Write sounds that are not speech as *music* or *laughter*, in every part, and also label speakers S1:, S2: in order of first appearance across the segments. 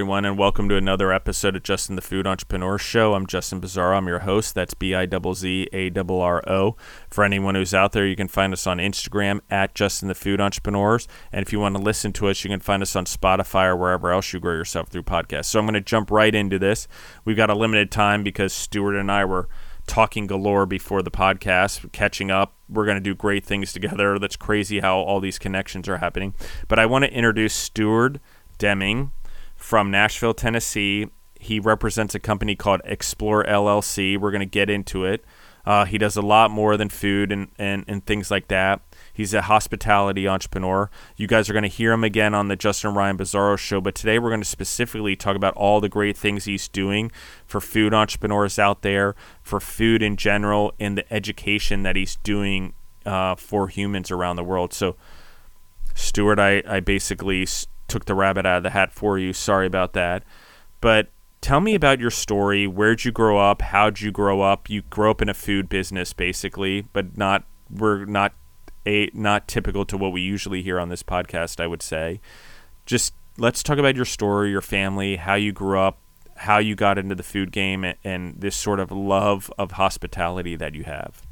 S1: Everyone, and welcome to another episode of Justin the Food Entrepreneur Show. I'm Justin Bizzarro. I'm your host. That's B I Z Z A R R O. For anyone who's out there, you can find us on Instagram at Justin the Food Entrepreneurs. And if you want to listen to us, you can find us on Spotify or wherever else you grow yourself through podcasts. So I'm going to jump right into this. We've got a limited time because Stuart and I were talking galore before the podcast, catching up. We're going to do great things together. That's crazy how all these connections are happening. But I want to introduce Stuart Deming from Nashville, Tennessee. He represents a company called Explore LLC. We're going to get into it. Uh, he does a lot more than food and, and, and things like that. He's a hospitality entrepreneur. You guys are going to hear him again on the Justin Ryan Bizzarro show, but today we're going to specifically talk about all the great things he's doing for food entrepreneurs out there, for food in general, and the education that he's doing uh, for humans around the world. So, Stuart, I, I basically took the rabbit out of the hat for you. Sorry about that. But tell me about your story. Where'd you grow up? How'd you grow up? You grew up in a food business, basically, but not we're not a not typical to what we usually hear on this podcast. I would say. Just let's talk about your story, your family, how you grew up, how you got into the food game, and, and this sort of love of hospitality that you have.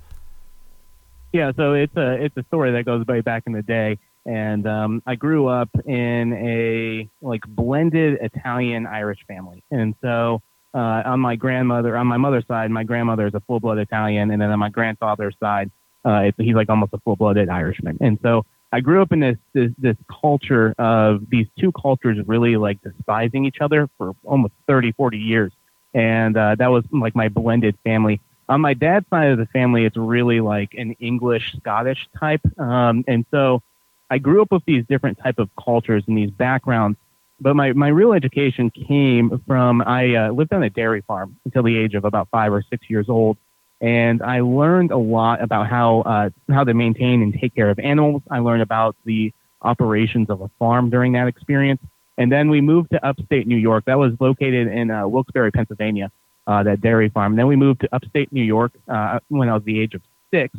S2: Yeah, so it's a it's a story that goes way back in the day and um, I grew up in a like blended Italian Irish family, and so uh, on my grandmother, on my mother's side, my grandmother is a full blood Italian, and then on my grandfather's side, uh, he's like almost a full blooded Irishman, and so I grew up in this, this this culture of these two cultures really like despising each other for almost 30, 40 years, and uh, that was like my blended family. On my dad's side of the family, it's really like an English Scottish type, um, and so I grew up with these different type of cultures and these backgrounds, but my, my real education came from I uh, lived on a dairy farm until the age of about five or six years old, and I learned a lot about how uh, how to maintain and take care of animals. I learned about the operations of a farm during that experience, and then we moved to upstate New York. That was located in uh, Wilkes-Barre, Pennsylvania, uh, that dairy farm. then we moved to upstate New York uh, when I was the age of six,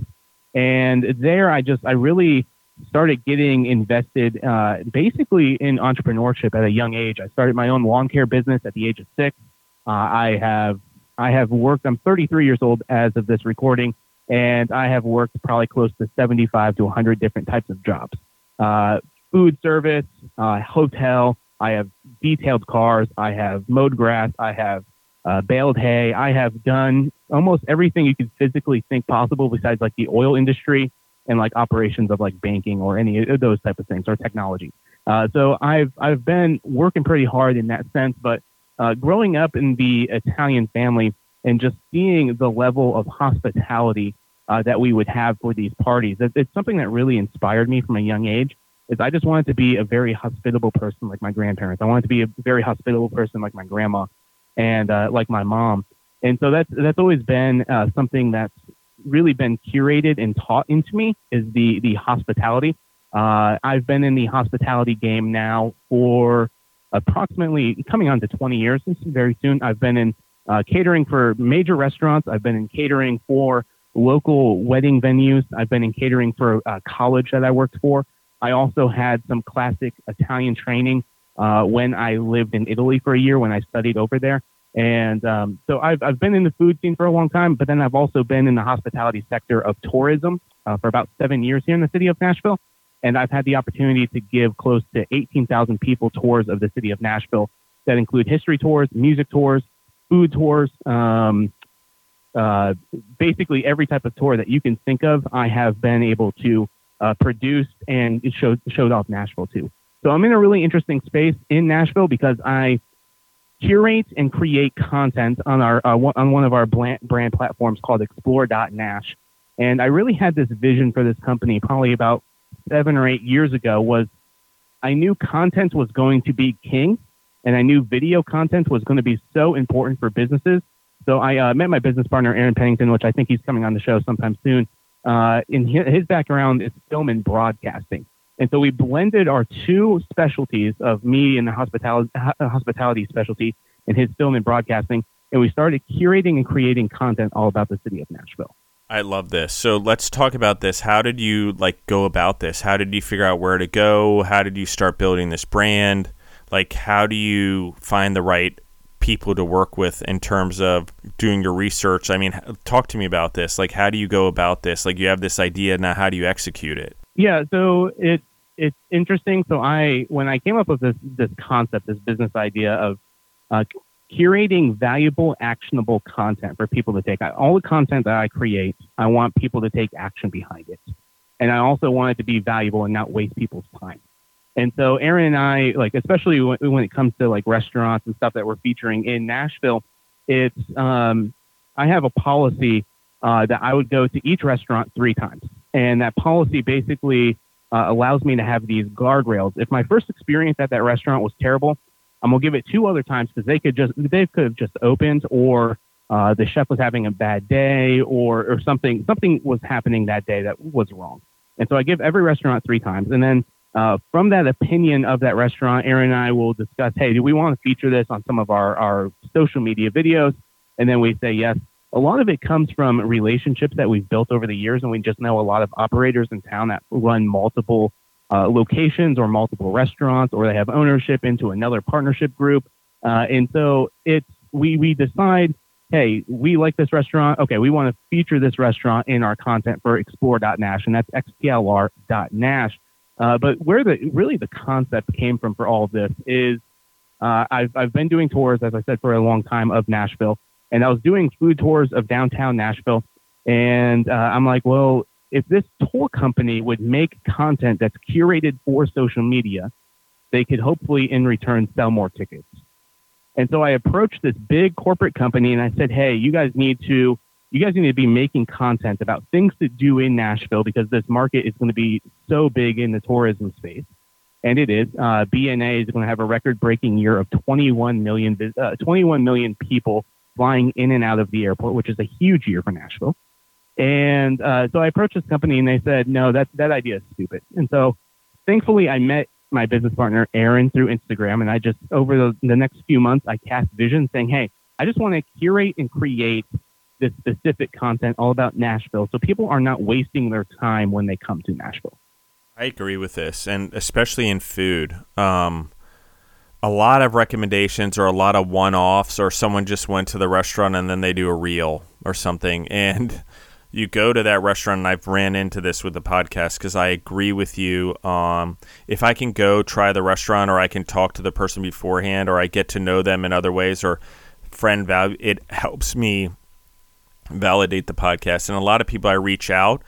S2: and there I just I really started getting invested uh, basically in entrepreneurship at a young age. I started my own lawn care business at the age of six. Uh, I have I have worked. I'm 33 years old as of this recording, and I have worked probably close to 75 to 100 different types of jobs. Uh, food service, uh, hotel. I have detailed cars. I have mowed grass. I have uh, baled hay. I have done almost everything you could physically think possible besides like the oil industry and like operations of like banking or any of those type of things or technology. Uh, so I've I've been working pretty hard in that sense, but uh, growing up in the Italian family and just seeing the level of hospitality uh, that we would have for these parties, it, it's something that really inspired me from a young age. Is I just wanted to be a very hospitable person like my grandparents. I wanted to be a very hospitable person like my grandma and uh, like my mom. And so that's that's always been uh, something that's really been curated and taught into me is the the hospitality. Uh, I've been in the hospitality game now for approximately coming on to 20 years. very soon. I've been in uh, catering for major restaurants. I've been in catering for local wedding venues. I've been in catering for a college that I worked for. I also had some classic Italian training uh, when I lived in Italy for a year when I studied over there. And um, so I've, I've been in the food scene for a long time, but then I've also been in the hospitality sector of tourism uh, for about seven years here in the city of Nashville. And I've had the opportunity to give close to 18,000 people tours of the city of Nashville that include history tours, music tours, food tours, um, uh, basically every type of tour that you can think of, I have been able to uh, produce and show, showed off Nashville too. So I'm in a really interesting space in Nashville because I curate and create content on our uh, on one of our brand platforms called Explore.Nash. And I really had this vision for this company probably about seven or eight years ago. Was I knew content was going to be king, and I knew video content was going to be so important for businesses. So I uh, met my business partner Aaron Pennington, which I think he's coming on the show sometime soon. Uh, in his background is film and broadcasting. And so we blended our two specialties of me and the hospitality, uh, hospitality specialty and his film and broadcasting. And we started curating and creating content all about the city of Nashville.
S1: I love this. So let's talk about this. How did you like go about this? How did you figure out where to go? How did you start building this brand? like how do you find the right people to work with in terms of doing your research? I mean, talk to me about this. Like, how do you go about this? Like, you have this idea now. How do you execute it?
S2: Yeah, so it's it's interesting. So I, when I came up with this this concept, this business idea of uh, curating valuable, actionable content for people to take. All the content that I create, I want people to take action behind it, and I also want it to be valuable and not waste people's time. And so Aaron and I, like, especially when, when it comes to like restaurants and stuff that we're featuring in Nashville, it's, um, I have a policy uh, that I would go to each restaurant three times. And that policy basically uh, allows me to have these guardrails. If my first experience at that restaurant was terrible, I'm gonna give it two other times because they could just they could have just opened or uh, the chef was having a bad day or or something something was happening that day that was wrong. And so I give every restaurant three times, and then uh, from that opinion of that restaurant, Aaron and I will discuss, hey, do we want to feature this on some of our, our social media videos? And then we say yes. A lot of it comes from relationships that we've built over the years, and we just know a lot of operators in town that run multiple uh, locations or multiple restaurants, or they have ownership into another partnership group. Uh, and so it's we we decide, hey, we like this restaurant. Okay, we want to feature this restaurant in our content for explore.nash, and that's xplr.nash. Uh, but where the really the concept came from for all of this is uh, I've I've been doing tours, as I said, for a long time of Nashville, and I was doing food tours of downtown Nashville, and uh, I'm like, well, if this tour company would make content that's curated for social media, they could hopefully in return sell more tickets. And so I approached this big corporate company and I said, hey, you guys need to you guys need to be making content about things to do in Nashville because this market is going to be so big in the tourism space. And it is. Uh, BNA is going to have a record breaking year of 21 million, uh, 21 million people flying in and out of the airport, which is a huge year for Nashville. And uh, so I approached this company and they said, no, that, that idea is stupid. And so thankfully, I met my business partner, Aaron, through Instagram. And I just, over the, the next few months, I cast vision saying, hey, I just want to curate and create this specific content all about Nashville so people are not wasting their time when they come to Nashville.
S1: I agree with this, and especially in food. Um, a lot of recommendations or a lot of one offs, or someone just went to the restaurant and then they do a reel or something. *laughs* And you go to that restaurant, and I've ran into this with the podcast because I agree with you. Um, if I can go try the restaurant, or I can talk to the person beforehand, or I get to know them in other ways, or friend value, it helps me validate the podcast. And a lot of people I reach out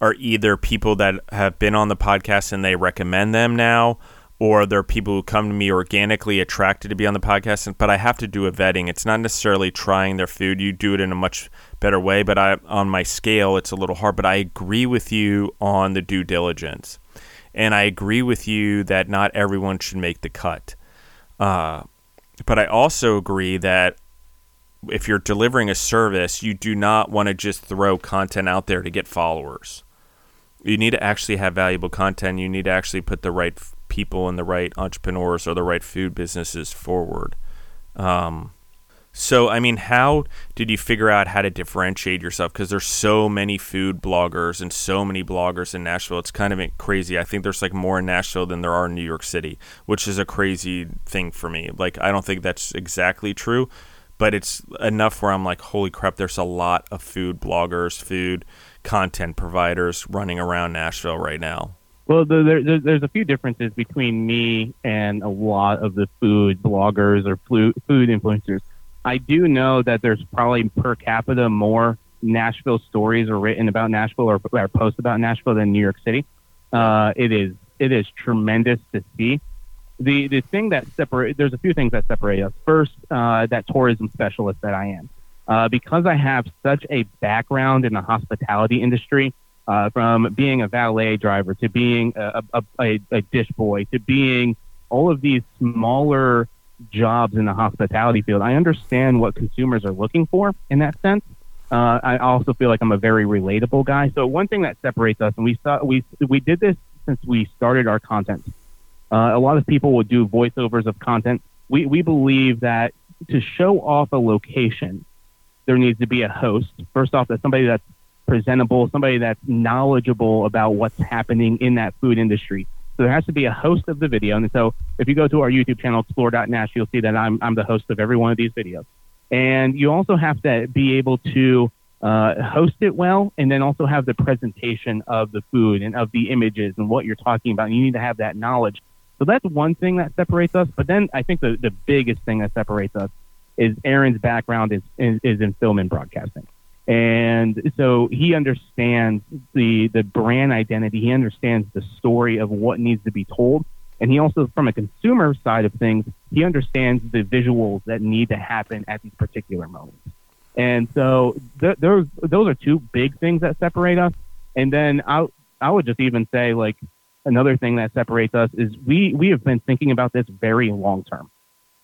S1: are either people that have been on the podcast and they recommend them now, or there are people who come to me organically attracted to be on the podcast. But I have to do a vetting. It's not necessarily trying their food. You do it in a much better way. But I, on my scale, it's a little hard. But I agree with you on the due diligence. And I agree with you that not everyone should make the cut. Uh, but I also agree that if you're delivering a service, you do not want to just throw content out there to get followers. You need to actually have valuable content. You need to actually put the right people and the right entrepreneurs or the right food businesses forward. Um, so, I mean, how did you figure out how to differentiate yourself? Because there's so many food bloggers and so many bloggers in Nashville. It's kind of crazy. I think there's like more in Nashville than there are in New York City, which is a crazy thing for me. Like, I don't think that's exactly true but it's enough where I'm like, holy crap, there's a lot of food bloggers, food content providers running around Nashville right now.
S2: Well, there, there, there's a few differences between me and a lot of the food bloggers or food influencers. I do know that there's probably per capita more Nashville stories are written about Nashville or, or posts about Nashville than New York City. Uh, it is it is tremendous to see the the thing that separate there's a few things that separate us. First, uh, that tourism specialist that I am, uh, because I have such a background in the hospitality industry, uh, from being a valet driver to being a, a, a, a dish boy to being all of these smaller jobs in the hospitality field. I understand what consumers are looking for in that sense. Uh, I also feel like I'm a very relatable guy. So one thing that separates us, and we saw we we did this since we started our content uh, a lot of people will do voiceovers of content. We, we believe that to show off a location, there needs to be a host. First off, that's somebody that's presentable, somebody that's knowledgeable about what's happening in that food industry. So there has to be a host of the video. And so if you go to our YouTube channel, explore.nash, you'll see that I'm, I'm the host of every one of these videos. And you also have to be able to uh, host it well and then also have the presentation of the food and of the images and what you're talking about. And you need to have that knowledge. So that's one thing that separates us. But then I think the, the biggest thing that separates us is Aaron's background is, is, is in film and broadcasting. And so he understands the, the brand identity. He understands the story of what needs to be told. And he also, from a consumer side of things, he understands the visuals that need to happen at these particular moments. And so th- those those are two big things that separate us. And then I I would just even say like another thing that separates us is we we have been thinking about this very long term.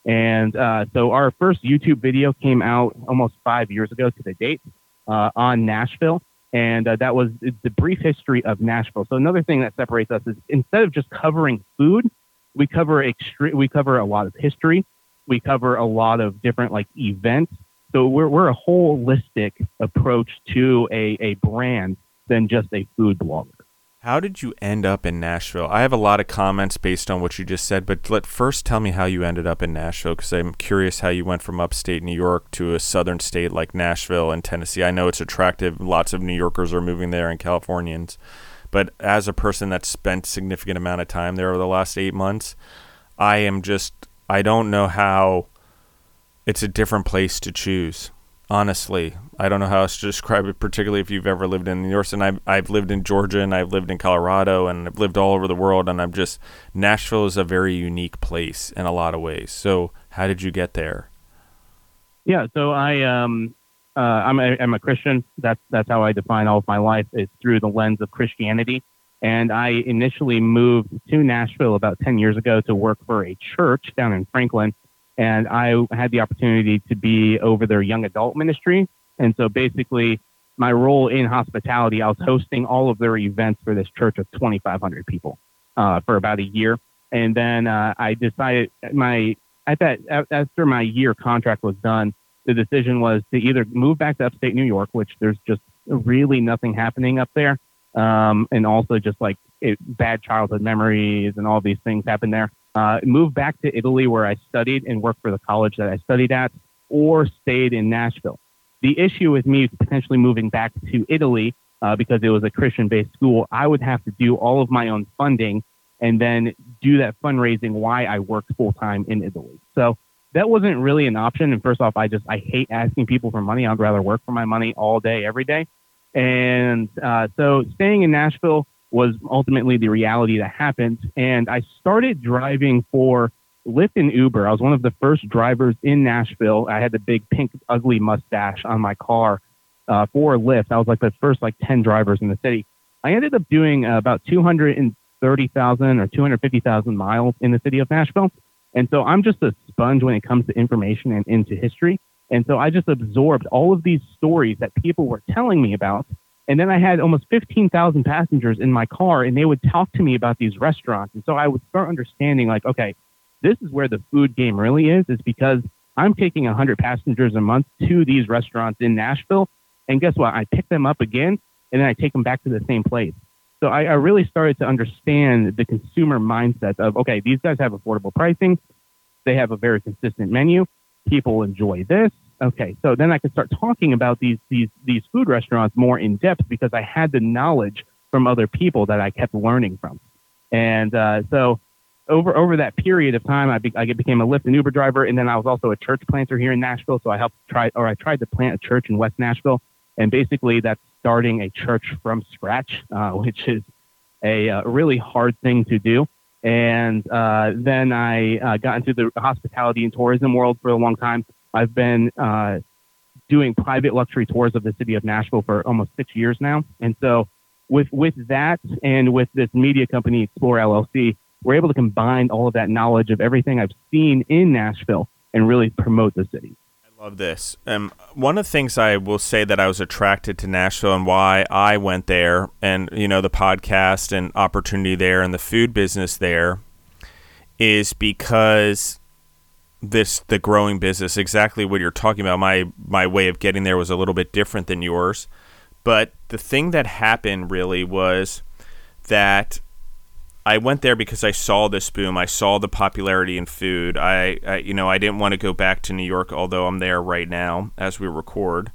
S2: And uh, so our first YouTube video came out almost five years ago to the date uh, on Nashville. And uh, that was the brief history of Nashville. So another thing that separates us is instead of just covering food, we cover extre- we cover a lot of history. We cover a lot of different like events. So we're, we're a holistic approach to a, a brand than just a food blogger.
S1: How did you end up in Nashville? I have a lot of comments based on what you just said, but let first tell me how you ended up in Nashville because I'm curious how you went from upstate New York to a southern state like Nashville and Tennessee. I know it's attractive; lots of New Yorkers are moving there and Californians. But as a person that's spent significant amount of time there over the last eight months, I am just I don't know how it's a different place to choose honestly. I don't know how else to describe it, particularly if you've ever lived in New York. And I've, I've lived in Georgia and I've lived in Colorado and I've lived all over the world. And I'm just, Nashville is a very unique place in a lot of ways. So, how did you get there?
S2: Yeah, so I, um, uh, I'm, a, I'm a Christian. That's, that's how I define all of my life is through the lens of Christianity. And I initially moved to Nashville about 10 years ago to work for a church down in Franklin and I had the opportunity to be over their young adult ministry. And so basically, my role in hospitality, I was hosting all of their events for this church of 2,500 people uh, for about a year. And then uh, I decided my at that after my year contract was done, the decision was to either move back to upstate New York, which there's just really nothing happening up there, um, and also just like it, bad childhood memories and all these things happen there, uh, moved back to Italy where I studied and worked for the college that I studied at, or stayed in Nashville. The issue with me potentially moving back to Italy uh, because it was a Christian based school, I would have to do all of my own funding and then do that fundraising while I worked full time in Italy. So that wasn't really an option. And first off, I just, I hate asking people for money. I'd rather work for my money all day, every day. And uh, so staying in Nashville was ultimately the reality that happened. And I started driving for Lyft and Uber. I was one of the first drivers in Nashville. I had the big pink ugly mustache on my car uh, for Lyft. I was like the first like 10 drivers in the city. I ended up doing uh, about 230,000 or 250,000 miles in the city of Nashville. And so I'm just a sponge when it comes to information and into history. And so I just absorbed all of these stories that people were telling me about and then I had almost 15,000 passengers in my car, and they would talk to me about these restaurants. And so I would start understanding, like, okay, this is where the food game really is, is because I'm taking 100 passengers a month to these restaurants in Nashville. And guess what? I pick them up again, and then I take them back to the same place. So I, I really started to understand the consumer mindset of, okay, these guys have affordable pricing. They have a very consistent menu. People enjoy this. Okay, so then I could start talking about these these these food restaurants more in depth because I had the knowledge from other people that I kept learning from, and uh, so over over that period of time, I, be, I became a Lyft and Uber driver, and then I was also a church planter here in Nashville. So I helped try or I tried to plant a church in West Nashville, and basically that's starting a church from scratch, uh, *laughs* which is a uh, really hard thing to do. And uh, then I uh, got into the hospitality and tourism world for a long time. I've been uh, doing private luxury tours of the city of Nashville for almost six years now. And so with with that and with this media company Explore LLC, we're able to combine all of that knowledge of everything I've seen in Nashville and really promote the city.
S1: I love this. Um, one of the things I will say that I was attracted to Nashville and why I went there, and you know the podcast and opportunity there and the food business there, is because this the growing business exactly what you're talking about my my way of getting there was a little bit different than yours but the thing that happened really was that I went there because I saw this boom. I saw the popularity in food. I, I, you know, I didn't want to go back to New York, although I'm there right now as we record.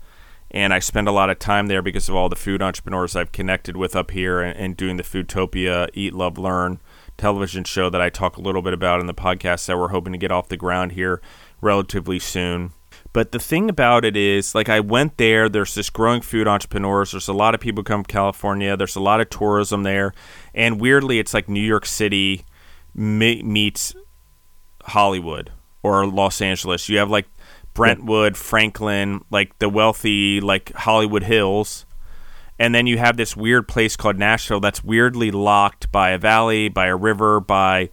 S1: And I spend a lot of time there because of all the food entrepreneurs I've connected with up here and, and doing the Foodtopia Eat, Love, Learn television show that I talk a little bit about in the podcast that we're hoping to get off the ground here relatively soon. But the thing about it is, like, I went there. There's this growing food entrepreneurs. There's a lot of people come from California. There's a lot of tourism there, and weirdly, it's like New York City meets Hollywood or Los Angeles. You have like Brentwood, Franklin, like the wealthy, like Hollywood Hills, and then you have this weird place called Nashville that's weirdly locked by a valley, by a river, by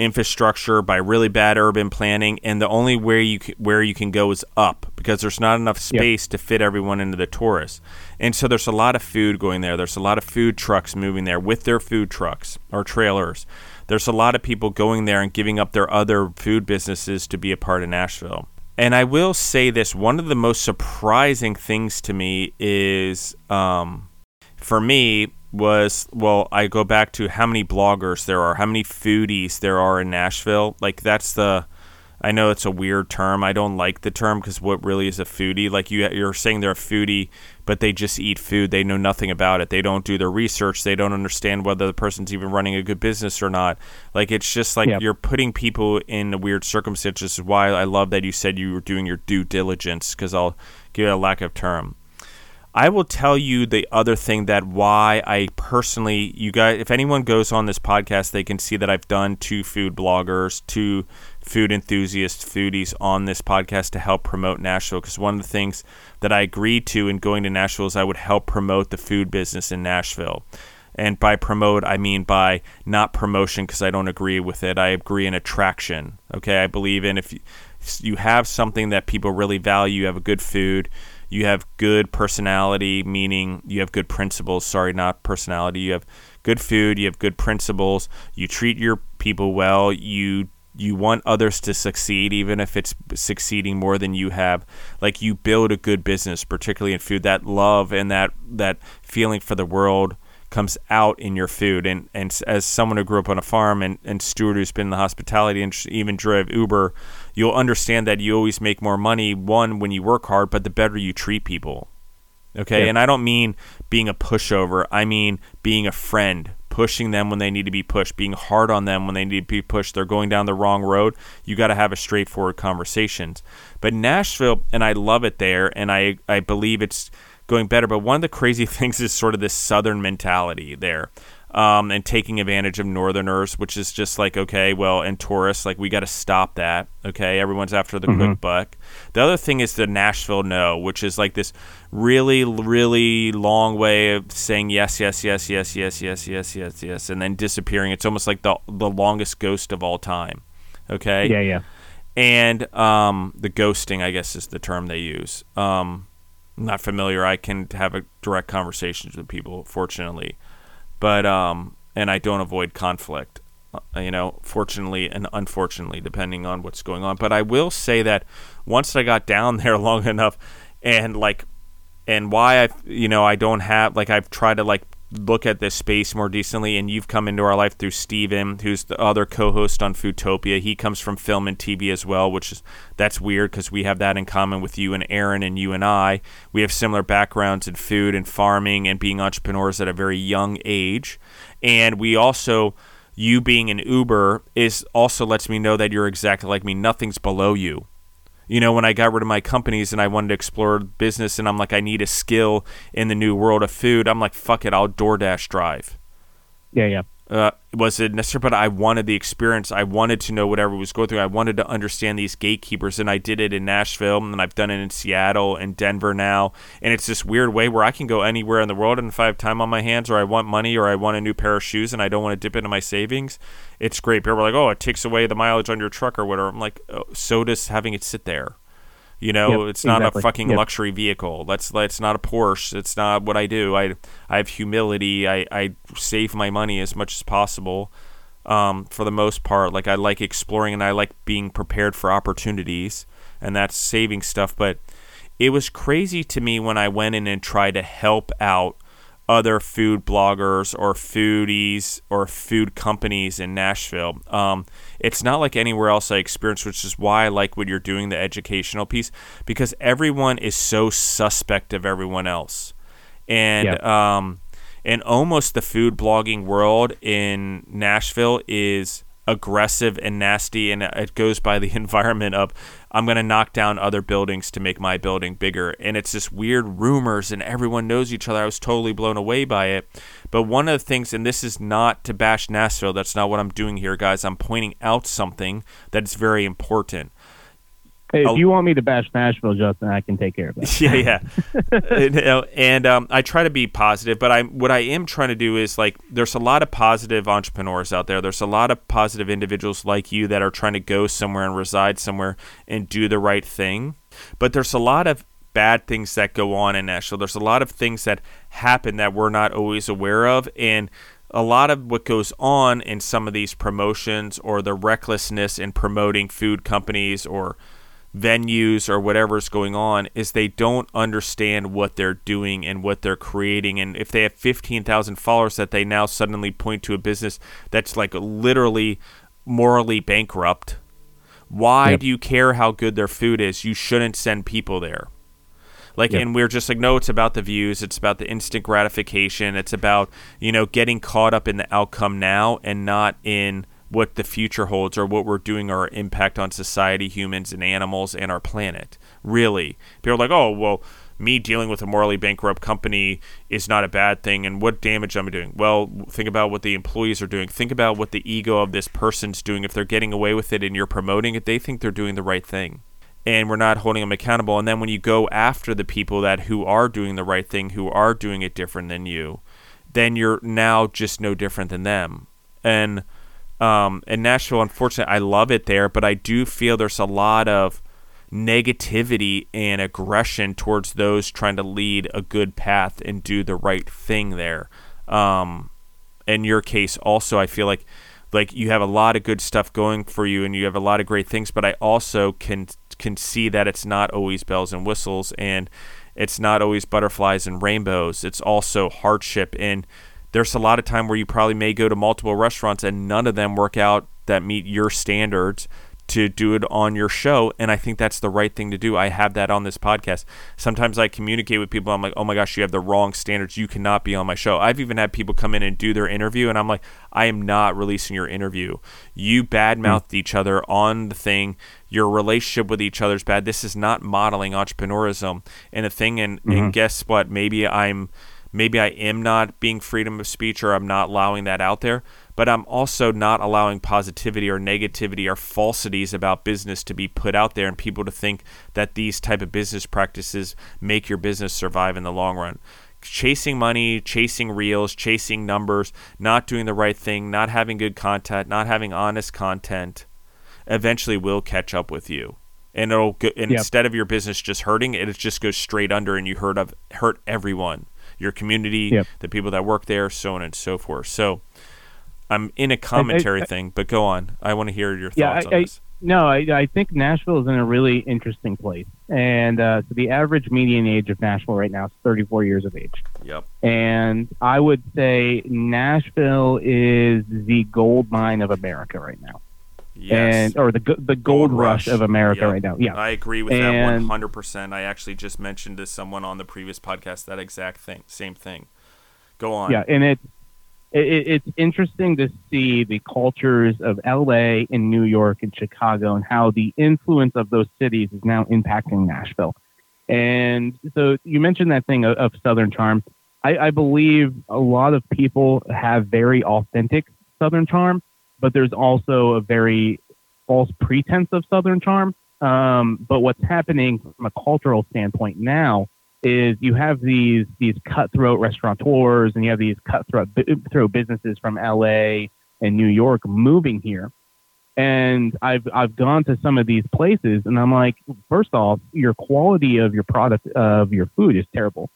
S1: infrastructure by really bad urban planning and the only way you can, where you can go is up because there's not enough space yep. to fit everyone into the tourists. And so there's a lot of food going there. There's a lot of food trucks moving there with their food trucks or trailers. There's a lot of people going there and giving up their other food businesses to be a part of Nashville. And I will say this one of the most surprising things to me is um, for me, was well i go back to how many bloggers there are how many foodies there are in nashville. Like that's the i know it's a weird term. I don't like the term because what really is a foodie? Like you, you're saying they're a foodie but they just eat food. They know nothing about it. They don't do their research. They don't understand whether the person's even running a good business or not. Like it's just like yep. you're putting people in weird circumstances why i love that you said you were doing your due diligence because i'll give it a lack of term I will tell you the other thing that why I personally, you guys, if anyone goes on this podcast, they can see that I've done two food bloggers, two food enthusiasts, foodies on this podcast to help promote Nashville. Because one of the things that I agreed to in going to Nashville is I would help promote the food business in Nashville. And by promote, I mean by not promotion because I don't agree with it. I agree in attraction. Okay. I believe in if you have something that people really value, you have a good food you have good personality, meaning you have good principles. Sorry, not personality. You have good food. You have good principles. You treat your people well. You you want others to succeed, even if it's succeeding more than you have. Like you build a good business, particularly in food. That love and that that feeling for the world comes out in your food. And and as someone who grew up on a farm and and Stuart who's been in the hospitality and even drove Uber you'll understand that you always make more money one when you work hard, but the better you treat people. Okay, and I don't mean being a pushover. I mean being a friend, pushing them when they need to be pushed, being hard on them when they need to be pushed. They're going down the wrong road. You got to have a straightforward conversations. But Nashville, and I love it there, and I I believe it's going better. But one of the crazy *laughs* things is sort of this southern mentality there um, and taking advantage of Northerners, which is just like okay, well, and tourists, like we got to stop that. Okay, everyone's after the mm-hmm. quick buck. The other thing is the Nashville no, which is like this really, really long way of saying yes, yes, yes, yes, yes, yes, yes, yes, yes, and then disappearing. It's almost like the the longest ghost of all time. Okay.
S2: Yeah, yeah.
S1: And um, the ghosting, I guess, is the term they use. Um, I'm not familiar. I can have a direct conversations with people, fortunately but um, and I don't avoid conflict. Uh, you know, fortunately and unfortunately, depending on what's going on. But I will say that once I got down *laughs* there long enough, and like, and why I, you know, I don't have like I've tried to like look at this space more decently. And you've come into our life through Steven, who's the other co-host on Foodtopia. He comes from film and TV as well, which is that's weird because we have that in common with you and Aaron and you and I. We have similar backgrounds in food and farming and being entrepreneurs at a very young age, and we also. You being an Uber is also lets me know that you're exactly like me. Nothing's below you you know, when I got rid of my companies and I wanted to explore business and I'm like, I need a skill in the new world of food, I'm like, fuck it, I'll DoorDash drive.
S2: Yeah, yeah.
S1: Uh, was it necessary? But I wanted the experience. I wanted to know whatever was going through. I wanted to understand these gatekeepers, and I did it in Nashville, and I've done it in Seattle and Denver now. And it's this weird way where I can go anywhere in the world, and if I have time on my hands, or I want money, or I want a new pair of shoes, and I don't want to dip into my savings, it's great. People are like, "Oh, it takes away the mileage on your truck or whatever." I'm like, oh, "So does having it sit there." You know, yep, it's not exactly. a fucking yep. luxury vehicle. Let's it's not a Porsche. It's not what I do. I I have humility. I, I save my money as much as possible. Um, for the most part, like I like exploring and I like being prepared for opportunities, and that's saving stuff. But it was crazy to me when I went in and tried to help out other food bloggers or foodies or food companies in Nashville. Um, it's not like anywhere else I experienced, which is why I like what you're doing, the educational piece, because everyone is so suspect of everyone else. And, yeah. um, and almost the food blogging world in Nashville is aggressive and nasty, and it goes by the *laughs* environment of I'm going to knock down other buildings to make my building bigger. And it's just weird rumors, and everyone knows each other. I was totally blown away by it. But one of the things, and this is not to bash Nashville, that's not what I'm doing here, guys. I'm pointing out something that's very important.
S2: Hey, if oh. you want me to bash Nashville, Justin, I can take care of that. *laughs*
S1: yeah, yeah. and, *laughs* you know, and um, I try to be positive, but I what I am trying to do is like there's a lot of positive entrepreneurs out there. There's a lot of positive individuals like you that are trying to go somewhere and reside somewhere and do the right thing. But there's a lot of bad things that go on in Nashville. There's a lot of things that happen that we're not always aware of, and a lot of what goes on in some of these promotions or the recklessness in promoting food companies or venues or whatever's going on is they don't understand what they're doing and what they're creating. And if they have 15,000 followers that they now suddenly point to a business that's like literally morally bankrupt why yep. do you care how good their food is? You shouldn't send people there. Like yep. and we're just like no it's about the views. It's about the instant gratification. It's about you know getting caught up in the outcome now and not in what the future holds or what we're doing or our impact on society, humans, and animals, and our planet. Really. People are like, oh, well, me dealing with a morally bankrupt company is not a bad thing and what damage am I'm doing. Well, think about what the employees are doing. Think about what the ego of this person's doing. If they're getting away with it and you're promoting it, they think they're doing the right thing. And we're not holding them accountable. And then when you go after the people that who are doing the right thing, who are doing it different than you, then you're now just no different than them. And um, in Nashville, unfortunately, I love it there, but I do feel there's a lot of negativity and aggression towards those trying to lead a good path and do the right thing there. Um, in your case, also, I feel like like you have a lot of good stuff going for you and you have a lot of great things, but I also can can see that it's not always bells and whistles and it's not always butterflies and rainbows. It's also hardship and there's a lot of time where you probably may go to multiple restaurants and none of them work out that meet your standards to do it on your show and i think that's the right thing to do. I have that on this podcast. Sometimes i communicate with people i'm like oh my gosh you have the wrong standards. You cannot be on my show. I've even had people come in and do their interview and i'm like i am not releasing your interview. You badmouthed mm. each other on the thing. Your relationship with each other is bad. This is not modeling entrepreneurism. And a thing and, mm-hmm. and guess what? Maybe i'm maybe I am not being freedom of speech or I'm not allowing that out there, but I'm also not allowing positivity or negativity or falsities about business to be put out there and people to think that these type of business practices make your business survive in the long run. Chasing money, chasing reels, chasing numbers, not doing the right thing, not having good content, not having honest content eventually will catch up with you and it'll go, and yep. instead of your business just hurting, it just goes straight under, and you hurt of hurt everyone your community, yep. the people that work there, so on and so forth. So I'm in a commentary I, I, thing, but go on. I want to hear your
S2: yeah,
S1: thoughts on this.
S2: No, I, I think Nashville is in a really interesting place. And uh, so the average median age of Nashville right now is 34 years of age.
S1: Yep.
S2: And I would say Nashville is the gold mine of America right now.
S1: Yes.
S2: And or the the gold, gold rush. rush. of America yep. right now. Yeah,
S1: I agree with and, that one hundred percent. I actually just mentioned to someone on the previous podcast that exact thing, same thing. Go on.
S2: Yeah, and it, it it's interesting to see the cultures of L.A. and New York and Chicago and how the influence of those cities is now impacting Nashville. And so you mentioned that thing of, of Southern charm. I, I believe a lot of people have very authentic Southern charm but there's also a very false pretense of Southern charm. Um, but what's happening from a cultural standpoint now is you have these these cutthroat restaurateurs and you have these cutthroat throat businesses from LA and New York moving here. And I've I've gone to some of these places and I'm like, first off, your quality of your product of your food is terrible.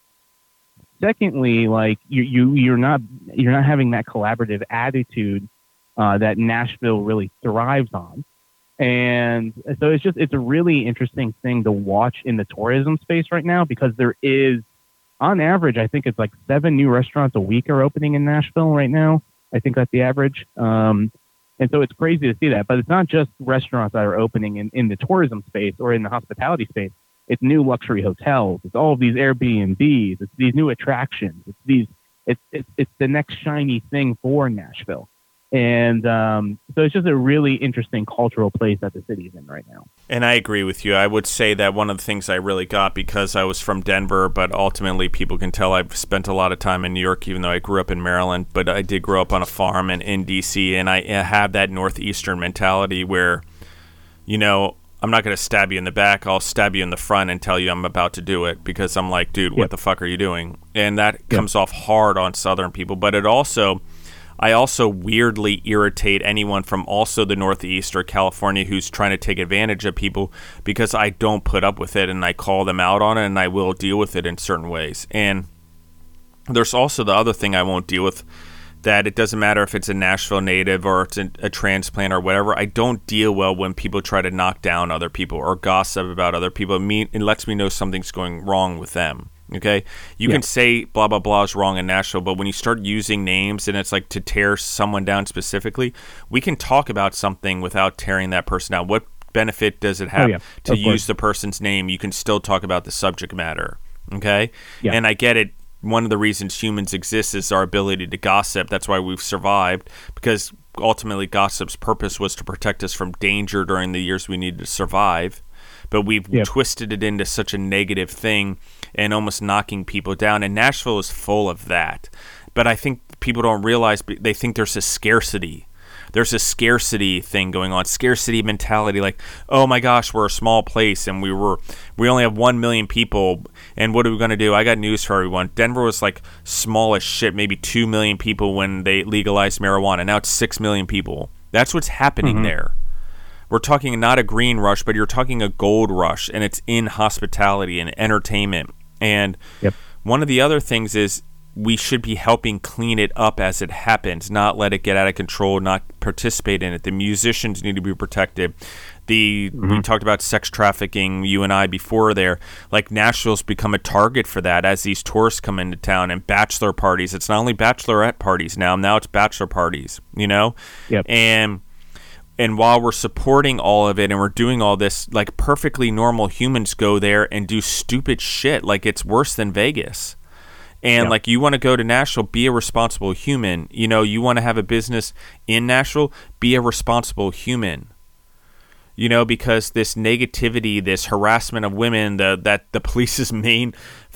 S2: Secondly, like you you you're not you're not having that collaborative attitude uh, that Nashville really thrives on. And so it's just it's a really interesting thing to watch in the tourism space right now because there is on average, I think it's like seven new restaurants a week are opening in Nashville right now. I think that's the average. Um, and so it's crazy to see that. But it's not just restaurants that are opening in, in the tourism space or in the hospitality space. It's new luxury hotels. It's all of these Airbnbs. It's these new attractions. It's these. It's it's, it's the next shiny thing for Nashville. And um, so it's just a really interesting cultural place that the city is in right now.
S1: And I agree with you. I would say that one of the things I really got because I was from Denver, but ultimately people can tell I've spent a lot of time in New York, even though I grew up in Maryland. But I did grow up on a farm in, in D.C., and I have that Northeastern mentality where, you know, I'm not going to stab you in the back. I'll stab you in the front and tell you I'm about to do it because I'm like, dude, yep. what the fuck are you doing? And that yep. comes off hard on Southern people. But it also I also weirdly irritate anyone from also the Northeast or California who's trying to take advantage of people because I don't put up with it and I call them out on it and I will deal with it in certain ways. And there's also the other thing I won't deal with that it doesn't matter if it's a Nashville native or it's a, transplant or whatever. I don't deal well when people try to knock down other people or gossip about other people. It, mean, it lets me know something's going wrong with them. Okay, you yeah. can say blah blah blah is wrong in Nashville, but when you start using names and it's like to tear someone down specifically, we can talk about something without tearing that person down. What benefit does it oh, have oh, yeah. to of use course. the person's name? You can still talk about the subject matter. Okay, yeah. and I get it. One of the reasons humans exist is our ability to gossip. That's why we've survived because ultimately gossip's purpose was to protect us from danger during the years we needed to survive but we've yep. twisted it into such a negative thing and almost knocking people down. And Nashville is full of that. But I think people don't realize they think there's a scarcity. There's a scarcity thing going on, scarcity mentality. Like, oh my gosh, we're a small place and we were we only have one million people, and what are we gonna do? I got news for everyone. Denver was like small as shit, maybe two million people when they legalized marijuana. Now it's six million people. That's what's happening mm-hmm. there. We're talking not a green rush, but you're talking a gold rush, and it's in hospitality and entertainment and yep. one of the other things is we should be helping clean it up as it happens, not let it get out of control, not participate in it. The musicians need to be protected. The mm-hmm. we talked about sex trafficking, you and I before there. Like Nashville's become a target for that as these tourists come into town and bachelor parties. It's not only bachelorette parties now, now it's bachelor parties, you know?
S2: Yep.
S1: And and while we're supporting all of it and we're doing all this like perfectly normal humans go there and do stupid shit like it's worse than vegas. And like you want to go to nashville be a responsible human. You know you want to have a business in nashville be a responsible human. You know, because this negativity, this harassment of women, the, that the *laughs* police's main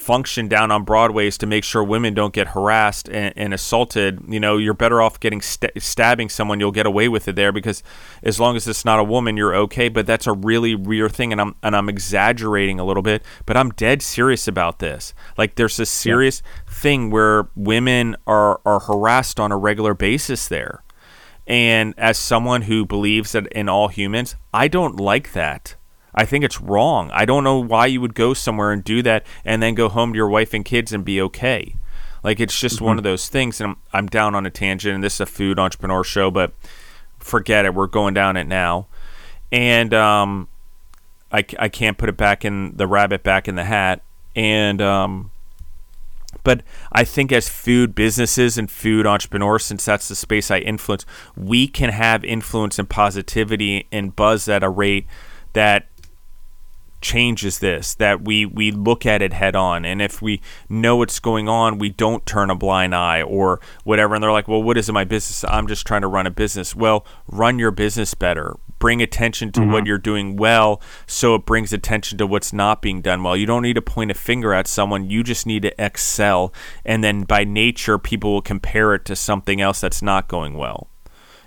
S1: function down on Broadway is to make sure women don't get harassed and, and assaulted. You know, you're better off getting st- stabbing someone. You'll get away with it there because as long as it's not a woman, you're okay. But that's a really weird thing, and I'm and I'm exaggerating a little bit, but I'm dead serious about this. Like, there's a serious yeah. thing where women are are harassed on a regular basis there and as someone who believes that in all humans, I don't like that. I think it's wrong. I don't know why you would go somewhere and do that and then go home to your wife and kids and be okay. Like it's just mm-hmm. one of those things. And I'm, I'm down on a tangent, and this is a food entrepreneur show, but forget it. We're going down it now. And um, I, I can't put it back in the rabbit back in the hat. And um, but I think as food businesses and food entrepreneurs, since that's the space I influence, we can have influence and positivity and buzz at a rate that changes this that we we look at it head on and if we know what's going on we don't turn a blind eye or whatever and they're like well what is it my business i'm just trying to run a business well run your business better bring attention to mm-hmm. what you're doing well so it brings attention to what's not being done well. You don't need to point a finger at someone, you just need to excel. And then by nature, people will compare it to something else that's not going well.